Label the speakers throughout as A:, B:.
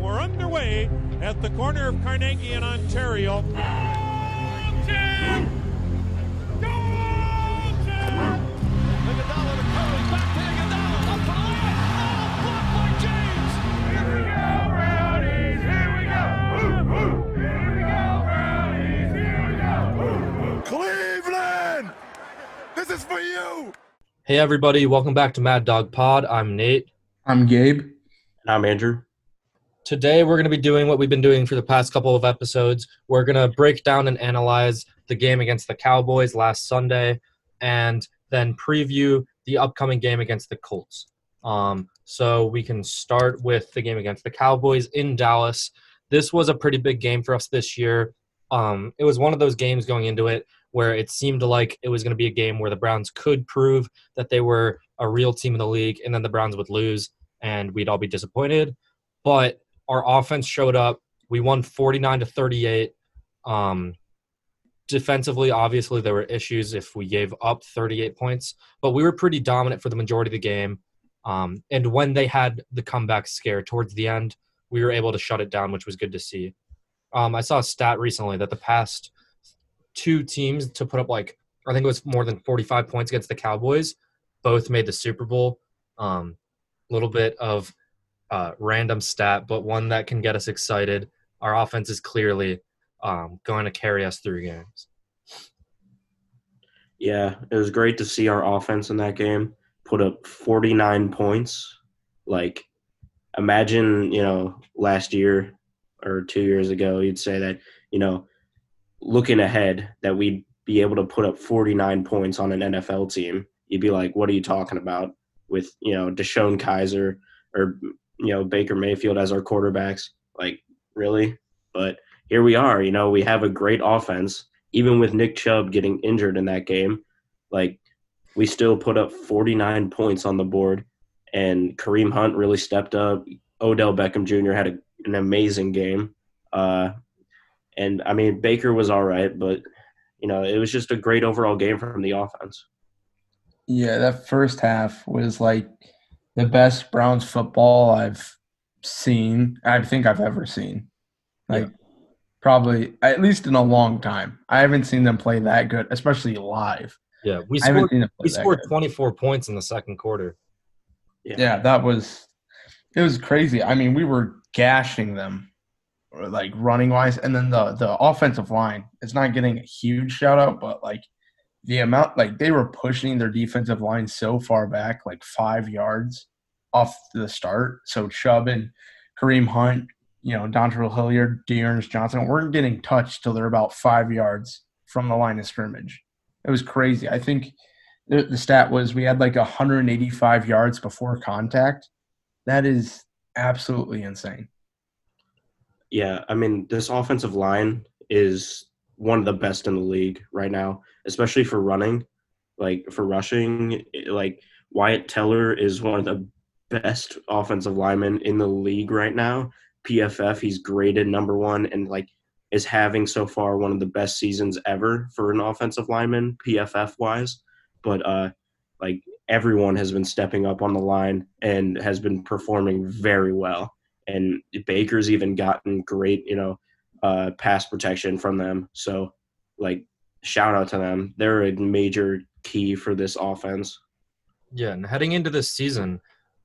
A: and we're underway at the corner of Carnegie and Ontario.
B: Cleveland! This is for you!
C: Hey everybody, welcome back to Mad Dog Pod. I'm Nate.
D: I'm Gabe.
E: And I'm Andrew.
C: Today we're going to be doing what we've been doing for the past couple of episodes. We're going to break down and analyze the game against the Cowboys last Sunday and then preview the upcoming game against the Colts. Um, so we can start with the game against the Cowboys in Dallas. This was a pretty big game for us this year. Um, it was one of those games going into it where it seemed like it was going to be a game where the Browns could prove that they were a real team in the league, and then the Browns would lose, and we'd all be disappointed. But our offense showed up. We won 49 to 38. Um, defensively, obviously, there were issues if we gave up 38 points, but we were pretty dominant for the majority of the game. Um, and when they had the comeback scare towards the end, we were able to shut it down, which was good to see. Um, I saw a stat recently that the past two teams to put up like I think it was more than 45 points against the Cowboys, both made the Super Bowl. A um, little bit of uh, random stat, but one that can get us excited. Our offense is clearly um, going to carry us through games.
E: Yeah, it was great to see our offense in that game put up 49 points. Like, imagine, you know, last year or two years ago, you'd say that, you know, looking ahead, that we'd be able to put up 49 points on an NFL team. You'd be like, what are you talking about with, you know, DeShone Kizer or, you know, Baker Mayfield as our quarterbacks? Like, really? But here we are. You know, we have a great offense. Even with Nick Chubb getting injured in that game, like, we still put up 49 points on the board. And Kareem Hunt really stepped up. Odell Beckham Jr. had a an amazing game. Uh, and I mean, Baker was all right, but you know, it was just a great overall game from the offense.
D: Yeah, that first half was like the best Browns football I've seen. I think I've ever seen. Like yeah. probably at least in a long time. I haven't seen them play that good, especially live.
C: Yeah, we scored. We scored 24 points in the second quarter.
D: Yeah. yeah, that was it was crazy. I mean, we were gashing them like running wise and then the the offensive line is not getting a huge shout out but like the amount like they were pushing their defensive line so far back like five yards off the start so chubb and kareem hunt you know dontrell hilliard D'Ernest johnson weren't getting touched till they're about five yards from the line of scrimmage it was crazy i think the, the stat was we had like 185 yards before contact that is absolutely insane.
E: Yeah, I mean, this offensive line is one of the best in the league right now, especially for running, like for rushing. Like Wyatt Teller is one of the best offensive linemen in the league right now. PFF, he's graded number one and like is having so far one of the best seasons ever for an offensive lineman, PFF wise. But uh, like everyone has been stepping up on the line and has been performing very well. And Baker's even gotten great, you know, uh, pass protection from them. So, like, shout out to them. They're a major key for this offense.
C: Yeah, and heading into this season,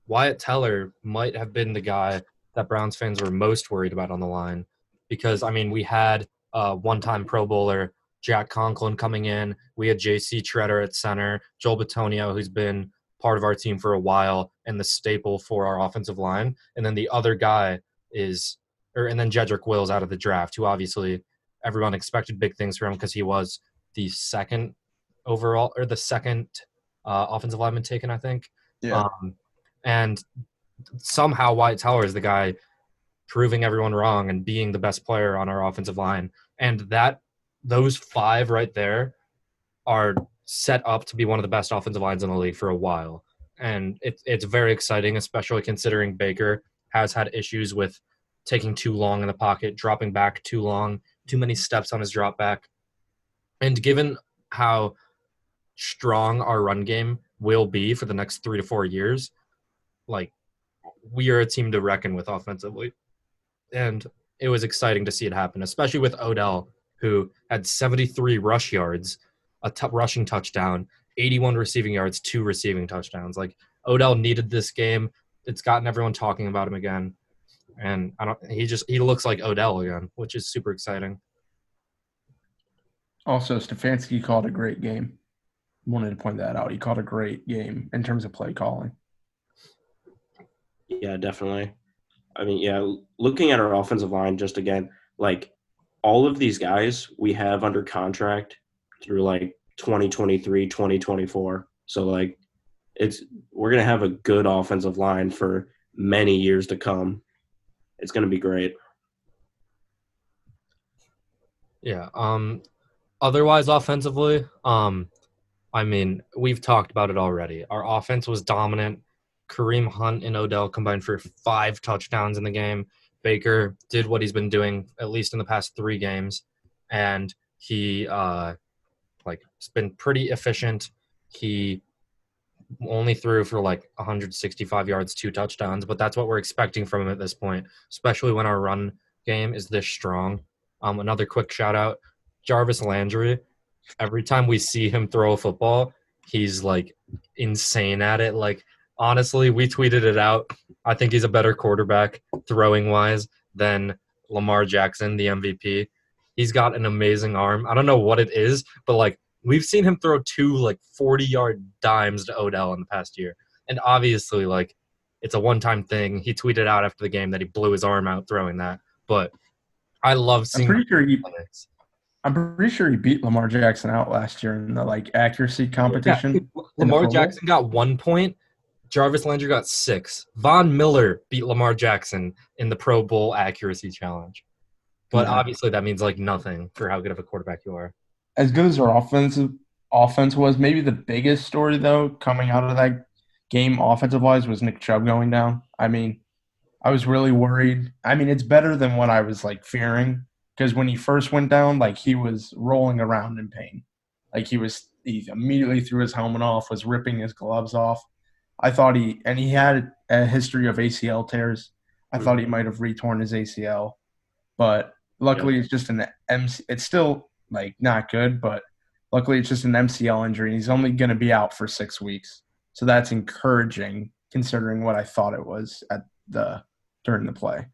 C: Wyatt Teller might have been the guy that Browns fans were most worried about on the line because, I mean, we had a one time Pro Bowler Jack Conklin coming in. We had J.C. Tretter at center, Joel Bitonio, who's been part of our team for a while and the staple for our offensive line. And then the other guy is, or and then Jedrick Wills out of the draft, who obviously everyone expected big things from him because he was the second overall or the second uh, offensive lineman taken, I think.
D: Yeah. Um,
C: and somehow Wyatt Teller is the guy proving everyone wrong and being the best player on our offensive line. And that those five right there are set up to be one of the best offensive lines in the league for a while. And it, it's very exciting, especially considering Baker has had issues with taking too long in the pocket, dropping back too long, too many steps on his drop back. And given how strong our run game will be for the next three to four years, like we are a team to reckon with offensively. and it was exciting to see it happen, especially with Odell, who had 73 rush yards, a t- rushing touchdown, 81 receiving yards, two receiving touchdowns. Like Odell needed this game. It's gotten everyone talking about him again, and I don't. He just he looks like Odell again, which is super exciting.
D: Also, Stefanski called a great game. Wanted to point that out. He called a great game in terms of play calling.
E: Yeah, definitely. I mean, yeah, looking at our offensive line, just again, like all of these guys we have under contract through like 2023, 2024. So, like, it's we're going to have a good offensive line for many years to come. It's going to be great.
C: Yeah. Um. Otherwise, offensively, um, I mean, we've talked about it already. Our offense was dominant. Kareem Hunt and Odell combined for five touchdowns in the game. Baker did what he's been doing at least in the past three games, and he uh, like it's been pretty efficient. He only threw for like 165 yards, two touchdowns, but that's what we're expecting from him at this point, especially when our run game is this strong. Um, another quick shout out, Jarvis Landry. Every time we see him throw a football, he's like insane at it. Like honestly, we tweeted it out. I think he's a better quarterback throwing wise than Lamar Jackson, the MVP. He's got an amazing arm. I don't know what it is, but like we've seen him throw two like 40 yard dimes to Odell in the past year. And obviously, like it's a one time thing. He tweeted out after the game that he blew his arm out throwing that. But I love
D: I'm
C: seeing
D: pretty sure he. I'm pretty sure he beat Lamar Jackson out last year in the like accuracy competition.
C: Yeah, Lamar Jackson got one point. Jarvis Landry got six. Von Miller beat Lamar Jackson in the Pro Bowl accuracy challenge. But
D: Yeah.
C: obviously, that means like nothing for how good of a quarterback you are.
D: as good as our offensive offense was, maybe the biggest story though coming out of that game offensive wise was Nick Chubb going down. I mean, I was really worried. I mean, it's better than what I was like fearing because when he first went down, like he was rolling around in pain. Like he was he immediately threw his helmet off, was ripping his gloves off. I thought he and he had a history of ACL tears. I thought he might have retorn his ACL, but luckily it's just an MC. It's still like not good, but luckily it's just an MCL injury. He's only going to be out for six weeks, so that's encouraging considering what I thought it was at the during the play.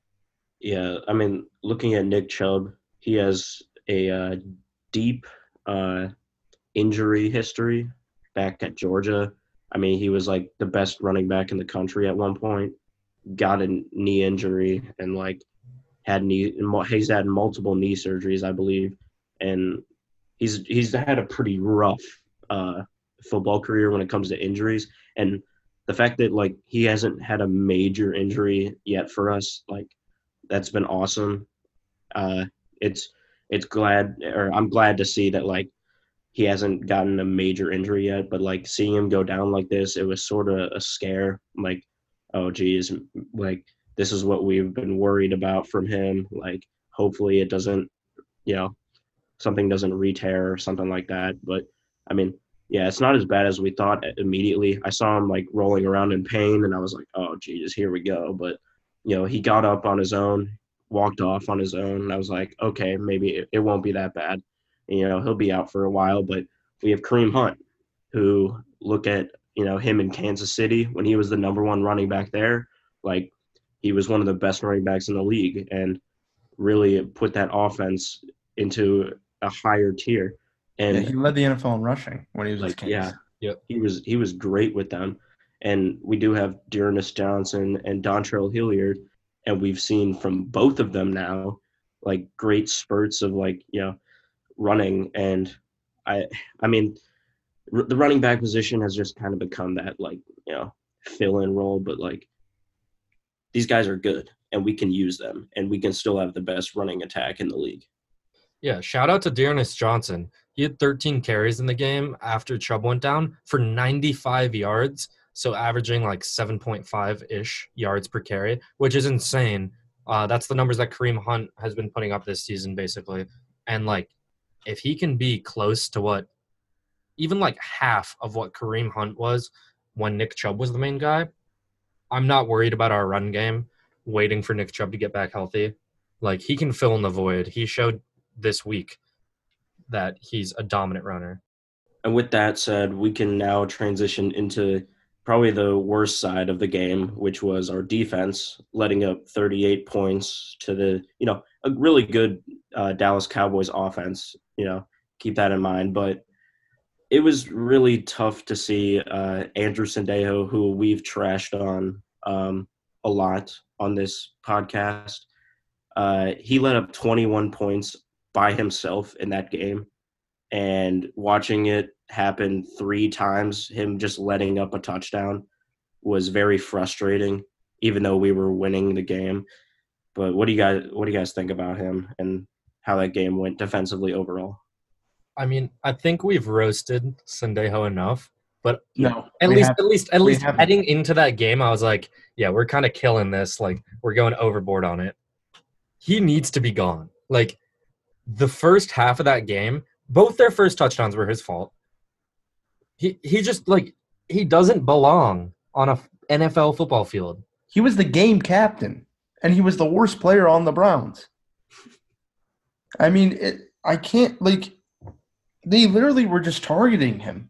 E: Yeah, I mean, looking at Nick Chubb, he has a uh, deep uh, injury history back at Georgia. I mean, he was like the best running back in the country at one point. Got a knee injury and like had knee. He's had multiple knee surgeries, I believe, and he's he's had a pretty rough uh, football career when it comes to injuries. And the fact that like he hasn't had a major injury yet for us, like that's been awesome. Uh, it's it's glad or I'm glad to see that like he hasn't gotten a major injury yet, but like seeing him go down like this, it was sort of a scare. Like, oh geez, like this is what we've been worried about from him. Like, hopefully it doesn't, you know, something doesn't re-tear or something like that. But I mean, yeah, it's not as bad as we thought immediately. I saw him like rolling around in pain, and I was like, oh Jesus, here we go. But you know, he got up on his own, walked off on his own, and I was like, okay, maybe it, it won't be that bad. You know, he'll be out for a while, but we have Kareem Hunt, who look at you know him in Kansas City when he was the number one running back there. Like he was one of the best running backs in the league, and really put that offense into a higher tier. And
D: Yeah, he led the NFL in rushing when he was
E: like
D: Kansas.
E: yeah,
C: Yep.
E: he was he was great with them, and we do have D'Ernest Johnson and Dontrell Hilliard, and we've seen from both of them now like great spurts of like you know running, and I I mean r- the running back position has just kind of become that like you know fill in role, but like these guys are good and we can use them and we can still have the best running attack in the league.
C: Yeah, shout out to D'Ernest Johnson. He had 13 carries in the game after Chubb went down for 95 yards, so averaging like 7.5 ish yards per carry, which is insane. Uh, that's the numbers that Kareem Hunt has been putting up this season, basically. And like, if he can be close to what, even like half of what Kareem Hunt was when Nick Chubb was the main guy, I'm not worried about our run game. waiting for Nick Chubb to get back healthy. Like he can fill in the void. He showed this week that he's a dominant runner.
E: And with that said, we can now transition into probably the worst side of the game, which was our defense, letting up 38 points to the, you know, a really good uh, Dallas Cowboys offense. You know, keep that in mind. But it was really tough to see uh, Andrew Sendejo, who we've trashed on um, a lot on this podcast. Uh, he let up 21 points by himself in that game and watching it happen three times, him just letting up a touchdown was very frustrating, even though we were winning the game. But what do you guys what do you guys think about him and how that game went defensively overall?
C: I mean, I think we've roasted Sendejo enough, but
D: No,
C: at least
D: have-
C: at least at least
D: haven't.
C: heading into that game, I was like, yeah, we're kind of killing this. Like we're going overboard on it. He needs to be gone. Like the first half of that game, both their first touchdowns were his fault. He he just like he doesn't belong on a NFL football field.
D: he was the game captain, and he was the worst player on the Browns. I mean, it, I can't like. They literally were just targeting him,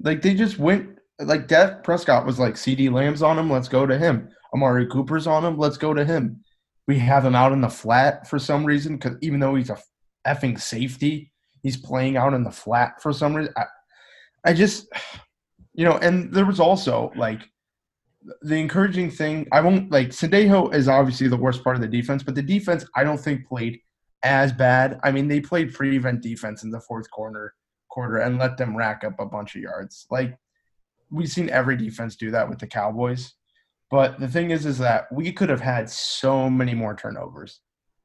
D: like they just went. Like Dak Prescott was like, "CeeDee Lamb's on him, let's go to him. Amari Cooper's on him, let's go to him." We have him out in the flat for some reason, because even though he's a effing safety, he's playing out in the flat for some reason. I, I just, you know, and there was also like the encouraging thing, I won't like Sendejo is obviously the worst part of the defense, but the defense I don't think played as bad. I mean, they played prevent defense in the fourth quarter quarter and let them rack up a bunch of yards. Like we've seen every defense do that with the Cowboys. But the thing is is that we could have had so many more turnovers.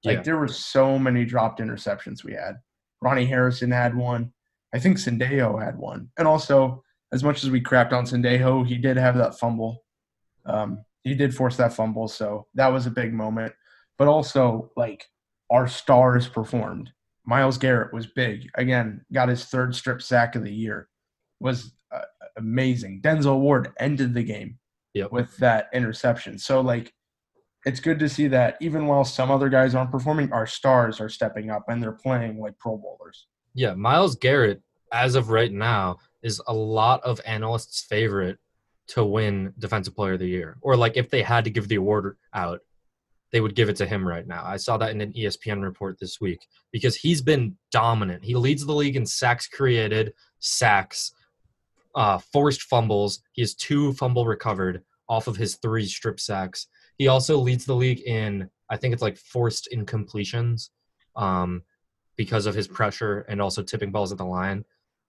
D: Like
C: Yeah.
D: there were so many dropped interceptions we had. Ronnie Harrison had one. I think Sendejo had one. And also, as much as we crapped on Sendejo, he did have that fumble um, he did force that fumble, so that was a big moment. But also, like our stars performed. Myles Garrett was big again. Got his third strip sack of the year. Was uh, amazing. Denzel Ward ended the game
C: Yep.
D: with that interception. So like, it's good to see that even while some other guys aren't performing, our stars are stepping up and they're playing like Pro Bowlers.
C: Yeah, Myles Garrett, as of right now, is a lot of analysts' favorite to win Defensive Player of the Year. Or like if they had to give the award out, they would give it to him right now. I saw that in an ESPN report this week because he's been dominant. He leads the league in sacks created, sacks, uh, forced fumbles. He has two fumble recovered off of his three strip sacks. He also leads the league in, I think it's like forced incompletions. Um, because of his pressure and also tipping balls at the line.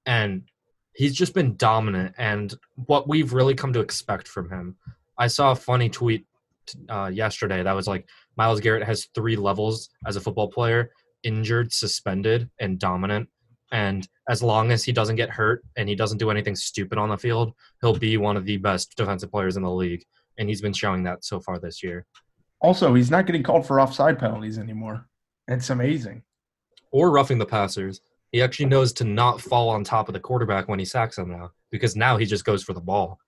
C: And he's just been dominant and what we've really come to expect from him. I saw a funny tweet uh, yesterday that was like Myles Garrett has three levels as a football player injured, suspended, and dominant. And as long as he doesn't get hurt and he doesn't do anything stupid on the field, he'll be one of the best defensive players in the league. And he's been showing that so far this year.
D: Also, he's not getting called for offside penalties anymore. It's amazing.
C: or roughing the passers. He actually knows to not fall on top of the quarterback when he sacks him now, because now he just goes for the ball,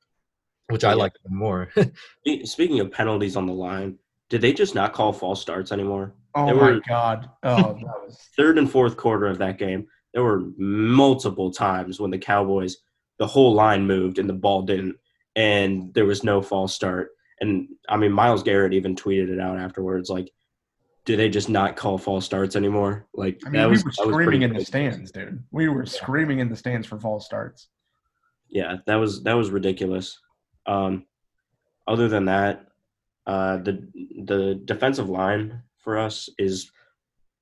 C: which oh, I
E: Yeah.
C: like even more.
E: Speaking of penalties on the line, did they just not call false starts anymore?
D: Oh
E: There
D: my
E: were-
D: god. Oh, that was
E: Third and fourth quarter of that game, there were multiple times when the Cowboys, the whole line moved and the ball didn't, and there was no false start. And I mean, Myles Garrett even tweeted it out afterwards, like, do they just not call false starts anymore? Like
D: I mean,
E: that
D: we
E: was,
D: were
E: that was
D: screaming
E: pretty
D: in the stands, dude. We were screaming in the stands for false starts.
E: yeah that was that was ridiculous um other than that uh the the defensive line for us is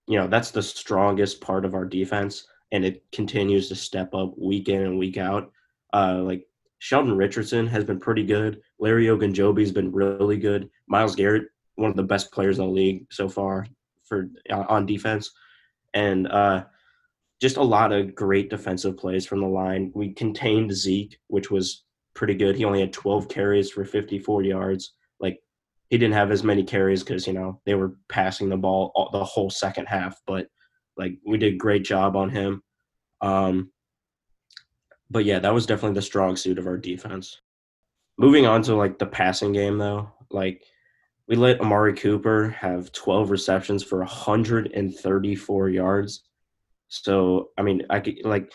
E: you know that's the strongest part of our defense and it continues to step up week in and week out uh like Sheldon Richardson has been pretty good. Larry Ogunjobi's been really good. Myles Garrett, one of the best players in the league so far for uh, on defense, and uh, just a lot of great defensive plays from the line. We contained Zeke, which was pretty good. He only had 12 carries for 54 yards. Like he didn't have as many carries because you know they were passing the ball all, the whole second half. But like we did a great job on him. Um, but yeah, that was definitely the strong suit of our defense. Moving on to like the passing game though, like we let Amari Cooper have 12 receptions for 134 yards. So, I mean, I could like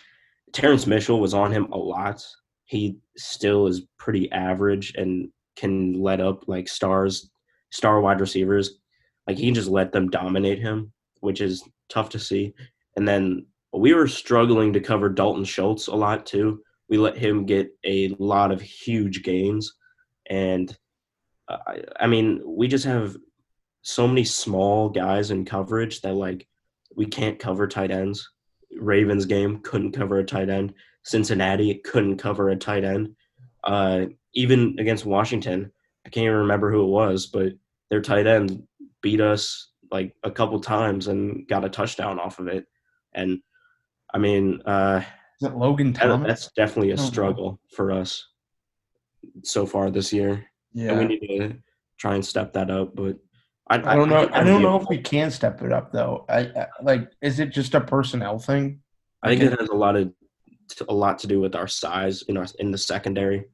E: Terrance Mitchell was on him a lot. He still is pretty average and can let up like stars, star wide receivers. Like he can just let them dominate him, which is tough to see. And then we were struggling to cover Dalton Schultz a lot too. We let him get a lot of huge gains. And uh, I, I mean, we just have so many small guys in coverage that like we can't cover tight ends. Ravens game couldn't cover a tight end. Cincinnati couldn't cover a tight end. Uh, even against Washington, I can't even remember who it was, but their tight end beat us like a couple times and got a touchdown off of it. And I mean, uh,
D: Is it Logan Thomas?
E: that's definitely a
D: don't know.
E: struggle for us so far this year.
D: yeah.
E: And we need to try and step that up. But I,
D: I don't know.
E: think
D: I don't know if we can step it up though. I, I like. Is it just a personnel thing?
E: I think it has a lot of a lot to do with our size in our in the secondary.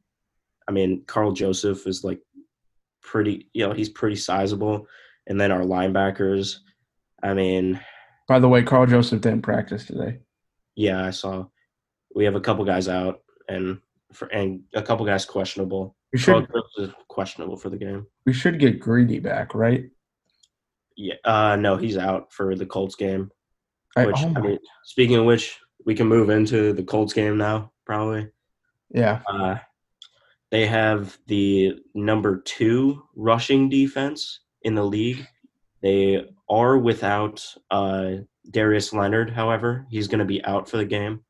E: I mean, Karl Joseph is like pretty, you know, he's pretty sizable, and then our linebackers. I mean,
D: By the way, Karl Joseph didn't practice today.
E: yeah, I saw we have a couple guys out, and for and a couple guys questionable.
D: We
E: Karl
D: should
E: Joseph is questionable for the game.
D: we should get Greedy back, right?
E: Yeah, uh, no, he's out for the Colts game.
D: I,
E: Which
D: oh
E: I mean, speaking of which, we can move into the Colts game now, probably.
D: yeah.
E: Uh, they have the number two rushing defense in the league. They are without uh, Darius Leonard, however. He's going to be out for the game.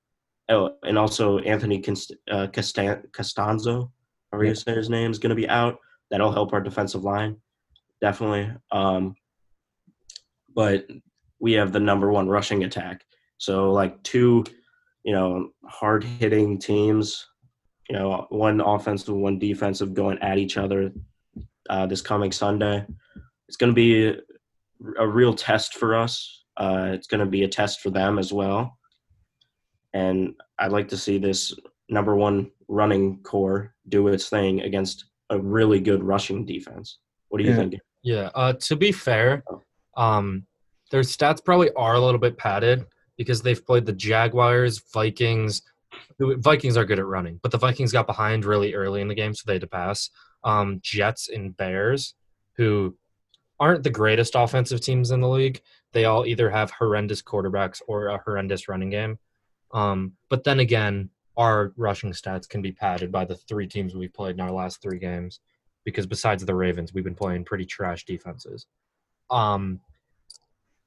E: Oh, and also Anthony Const- uh, Castan- Costanzo, however
D: Yeah.
E: you say his name, is going to be out. That'll help our defensive line, definitely. Um, but we have the number one rushing attack. So, like, two, you know, hard hitting teams you know, one offensive, one defensive going at each other uh, this coming Sunday. It's going to be a, a real test for us. Uh, it's going to be a test for them as well. And I'd like to see this number one running corps do its thing against a really good rushing defense. What do you
D: Yeah.
E: think?
C: Yeah. Uh, to be fair, um, their stats probably are a little bit padded because they've played the Jaguars, Vikings. Vikings are good at running, but the Vikings got behind really early in the game, so they had to pass. Um, Jets and Bears, who aren't the greatest offensive teams in the league. They all either have horrendous quarterbacks or a horrendous running game. Um, but then again, our rushing stats can be padded by the three teams we've played in our last three games because besides the Ravens, we've been playing pretty trash defenses. Um,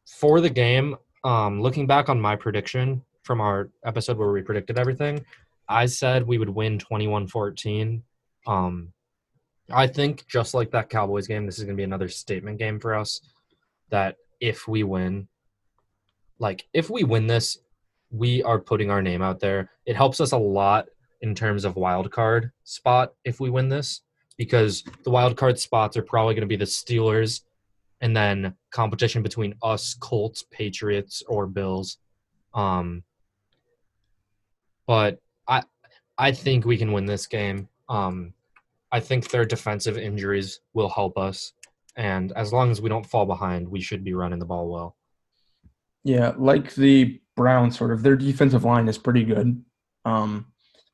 C: for the game, um, looking back on my prediction from our episode where we predicted everything, I said we would win 21 14. Um, I think just like that Cowboys game, this is going to be another statement game for us that if we win, like if we win this, we are putting our name out there. It helps us a lot in terms of wild card spot if we win this because the wild card spots are probably going to be the Steelers and then competition between us, Colts, Patriots, or Bills. Um, but I I think we can win this game. Um, I think their defensive injuries will help us, and as long as we don't fall behind, we should be running the ball well.
D: Yeah, like the Browns, sort of. Their defensive line is pretty good. Um,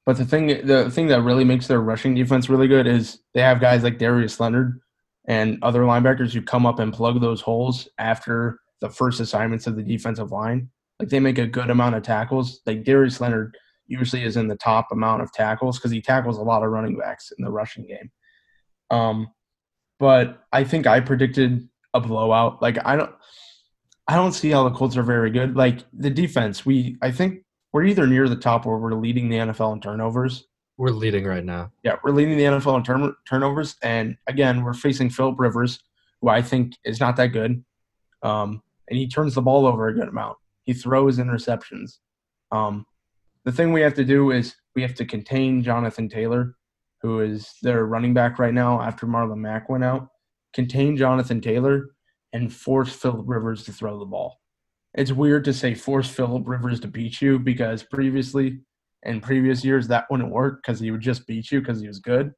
D: but the thing, the thing that really makes their rushing defense really good is they have guys like Darius Leonard and other linebackers who come up and plug those holes after the first assignments of the defensive line. Like they make a good amount of tackles. Like Darius Leonard usually is in the top amount of tackles because he tackles a lot of running backs in the rushing game. Um, but I think I predicted a blowout. Like I don't. I don't see how the Colts are very good. Like the defense, we I think we're either near the top or we're leading the NFL in turnovers.
C: We're leading right now.
D: Yeah, we're leading the NFL in turn- turnovers, and again, we're facing Philip Rivers, who I think is not that good. Um, and he turns the ball over a good amount. He throws interceptions. Um, the thing we have to do is we have to contain Jonathan Taylor, who is their running back right now after Marlon Mack went out. Contain Jonathan Taylor and force Philip Rivers to throw the ball. It's weird to say force Philip Rivers to beat you because previously in previous years that wouldn't work because he would just beat you because he was good.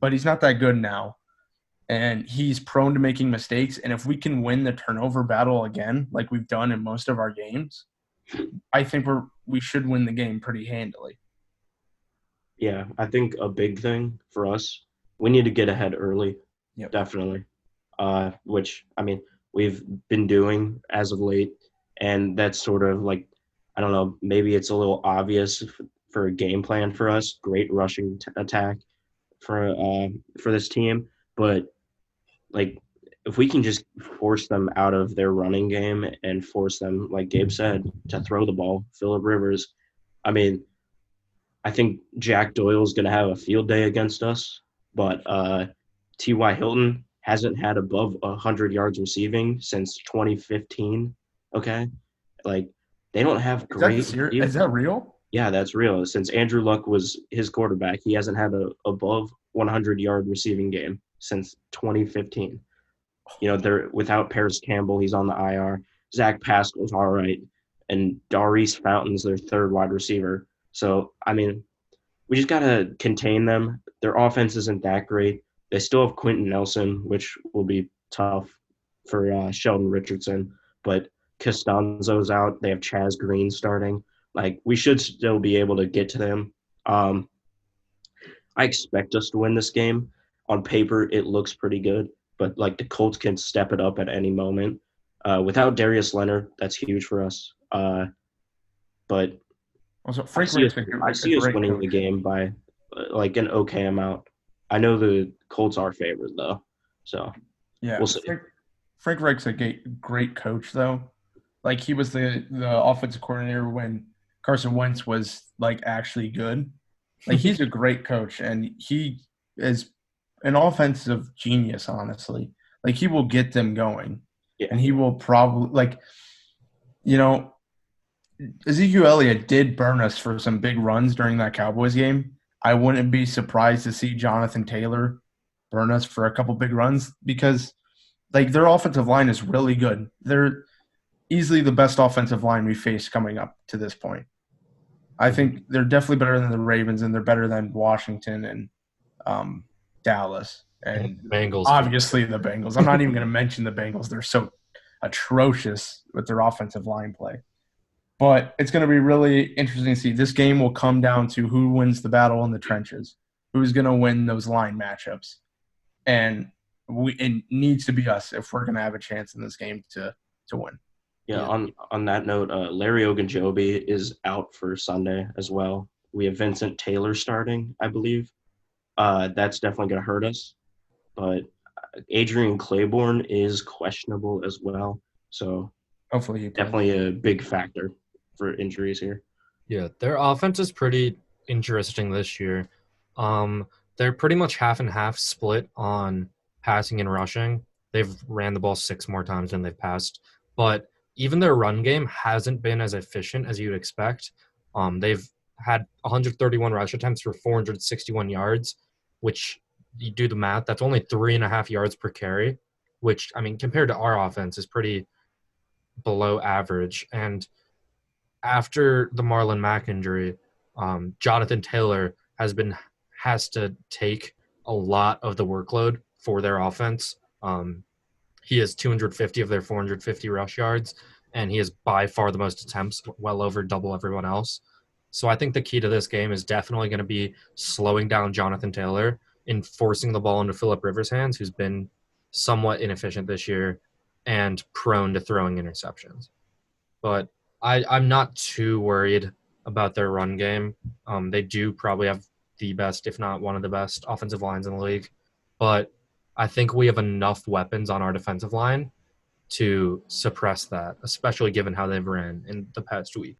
D: But he's not that good now. and he's prone to making mistakes. And if we can win the turnover battle again, like we've done in most of our games, I think we're we should win the game pretty handily.
E: Yeah, I think a big thing for us, we need to get ahead early.
D: Yep.
E: Definitely. Uh, which I mean, we've been doing as of late, and that's sort of like, I don't know, maybe it's a little obvious for a game plan for us. Great rushing t- attack for uh, for this team, but like if we can just force them out of their running game and force them, like Gabe said, to throw the ball, Philip Rivers. I mean, I think Jack Doyle is going to have a field day against us, but uh, T.Y. Hilton hasn't had above 100 yards receiving since 2015. Okay. Like, they don't have great.
D: ser- is that real?
E: Yeah, that's real. Since Andrew Luck was his quarterback, he hasn't had a above 100 yard receiving game since 2015. You know, they're without Parris Campbell, he's on the IR. Zach Pascal's all right, and Daurice Fountain's their third wide receiver. So I mean, we just gotta contain them. Their offense isn't that great. They still have Quenton Nelson, which will be tough for uh, Sheldon Richardson, but Costanzo's out. They have Chaz Green starting. Like we should still be able to get to them. Um, I expect us to win this game. On paper, it looks pretty good, but like the Colts can step it up at any moment. Uh, without Darius Leonard, that's huge for us. Uh, but
D: Also,
E: I see us, I see us winning
D: coach.
E: the game by uh, like an okay amount. I know the Colts are favored though, so
D: Yeah,
E: We'll see.
D: Frank, Frank Reich's a great, great coach, though. Like he was the the offensive coordinator when Carson Wentz was like actually good. Like he's a great coach, and he is an offensive genius. Honestly, like he will get them going,
E: Yeah.
D: and he will probably like, you know, Ezekiel Elliott did burn us for some big runs during that Cowboys game. I wouldn't be surprised to see Jonathan Taylor burn us for a couple big runs because like their offensive line is really good. They're easily the best offensive line we faced coming up to this point. I think they're definitely better than the Ravens and they're better than Washington and um, Dallas and
C: Bengals.
D: obviously the Bengals. I'm not even going to mention the Bengals. They're so atrocious with their offensive line play. But it's going to be really interesting to see. This game will come down to who wins the battle in the trenches, who's going to win those line matchups, and we it needs to be us if we're going to have a chance in this game to to win.
E: Yeah.
C: Yeah.
E: On on that note, uh, Larry Ogunjobi is out for Sunday as well. We have Vincent Taylor starting, I believe. Uh, that's definitely going to hurt us. But uh, Adrian Clayborn is questionable as well, so
D: Hopefully,
E: definitely a big factor for injuries here.
C: Yeah, their offense is pretty interesting this year. Um, they're pretty much half and half split on passing and rushing. They've ran the ball six more times than they've passed, but even their run game hasn't been as efficient as you'd expect. Um, they've had 131 rush attempts for 461 yards, which you do the math, that's only three and a half yards per carry, which I mean compared to our offense is pretty below average. And after the Marlon Mack injury, um, Jonathan Taylor has been has to take a lot of the workload for their offense. Um, he has 250 of their 450 rush yards, and he has by far the most attempts, well over double everyone else. So I think the key to this game is definitely going to be slowing down Jonathan Taylor and forcing the ball into Philip Rivers' hands, who's been somewhat inefficient this year and prone to throwing interceptions. But I, I'm not too worried about their run game. Um, they do probably have the best, if not one of the best, offensive lines in the league. But I think we have enough weapons on our defensive line to suppress that, especially given how they've ran in the past week.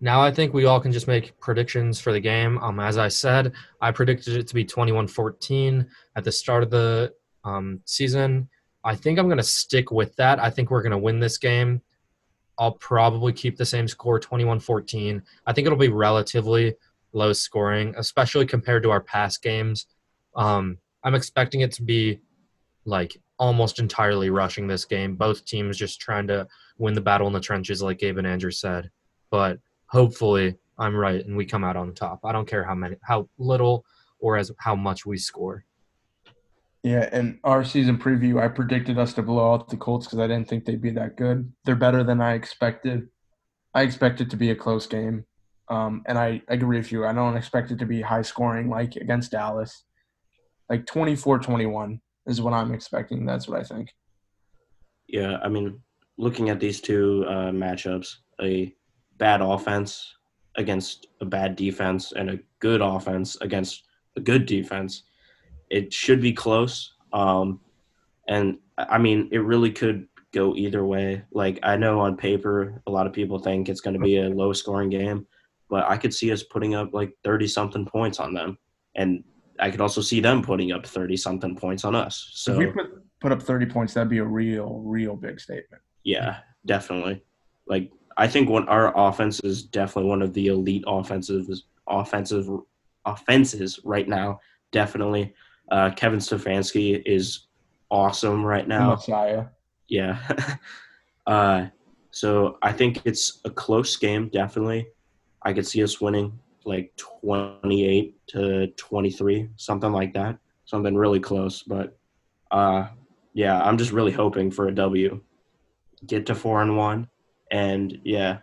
C: Now I think we all can just make predictions for the game. Um, as I said, I predicted it to be 21-14 at the start of the um, season. I think I'm going to stick with that. I think we're going to win this game. I'll probably keep the same score 21 14. I think it'll be relatively low scoring, especially compared to our past games. Um, I'm expecting it to be like almost entirely rushing this game. Both teams just trying to win the battle in the trenches, like Gabe and Andrew said. But hopefully, I'm right and we come out on top. I don't care how many, how little, or as how much we score.
D: Yeah, and our season preview, I predicted us to blow out the Colts because I didn't think they'd be that good. They're better than I expected. I expect it to be a close game. Um, and I, I agree with you. I don't expect it to be high scoring like against Dallas. Like 24 21 is what I'm expecting. That's what I think.
E: Yeah, I mean, looking at these two uh, matchups, a bad offense against a bad defense and a good offense against a good defense, it should be close. Um, and I mean, it really could go either way. Like I know on paper, a lot of people think it's going to be a low scoring game, but I could see us putting up like 30 something points on them. And I could also see them putting up 30 something points on us. So
D: if we put, put up 30 points, that'd be a real, real big statement.
E: Yeah, definitely. Like I think one our offense is definitely one of the elite offensive offensive offenses right now. Definitely. Uh, Kevin Stefanski is awesome right now.
D: Messiah.
E: Yeah. uh, so I think it's a close game, definitely. I could see us winning like 28 to 23, something like that. Something really close. But uh, yeah, I'm just really hoping for a W. Get to four and one. And yeah.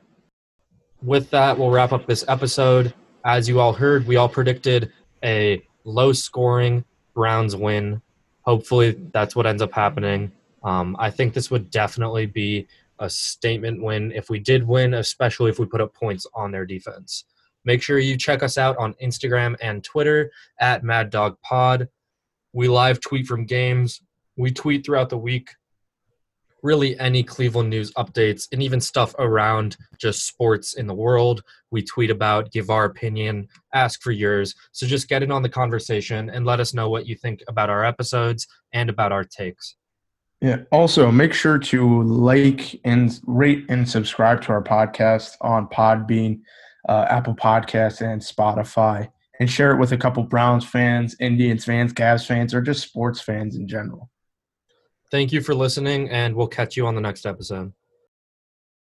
C: With that, we'll wrap up this episode. As you all heard, we all predicted a low scoring Browns win. Hopefully, that's what ends up happening. Um, I think this would definitely be a statement win if we did win, especially if we put up points on their defense. Make sure you check us out on Instagram and Twitter at Mad Dog Pod. We live tweet from games. We tweet throughout the week. Really, any Cleveland news updates and even stuff around just sports in the world. We tweet about, give our opinion, ask for yours. So just get in on the conversation and let us know what you think about our episodes and about our takes.
D: Yeah. Also, make sure to like and rate and subscribe to our podcast on Podbean, uh, Apple Podcasts, and Spotify, and share it with a couple Browns fans, Indians fans, Cavs fans, or just sports fans in general.
C: Thank you for listening, and we'll catch you on the next episode.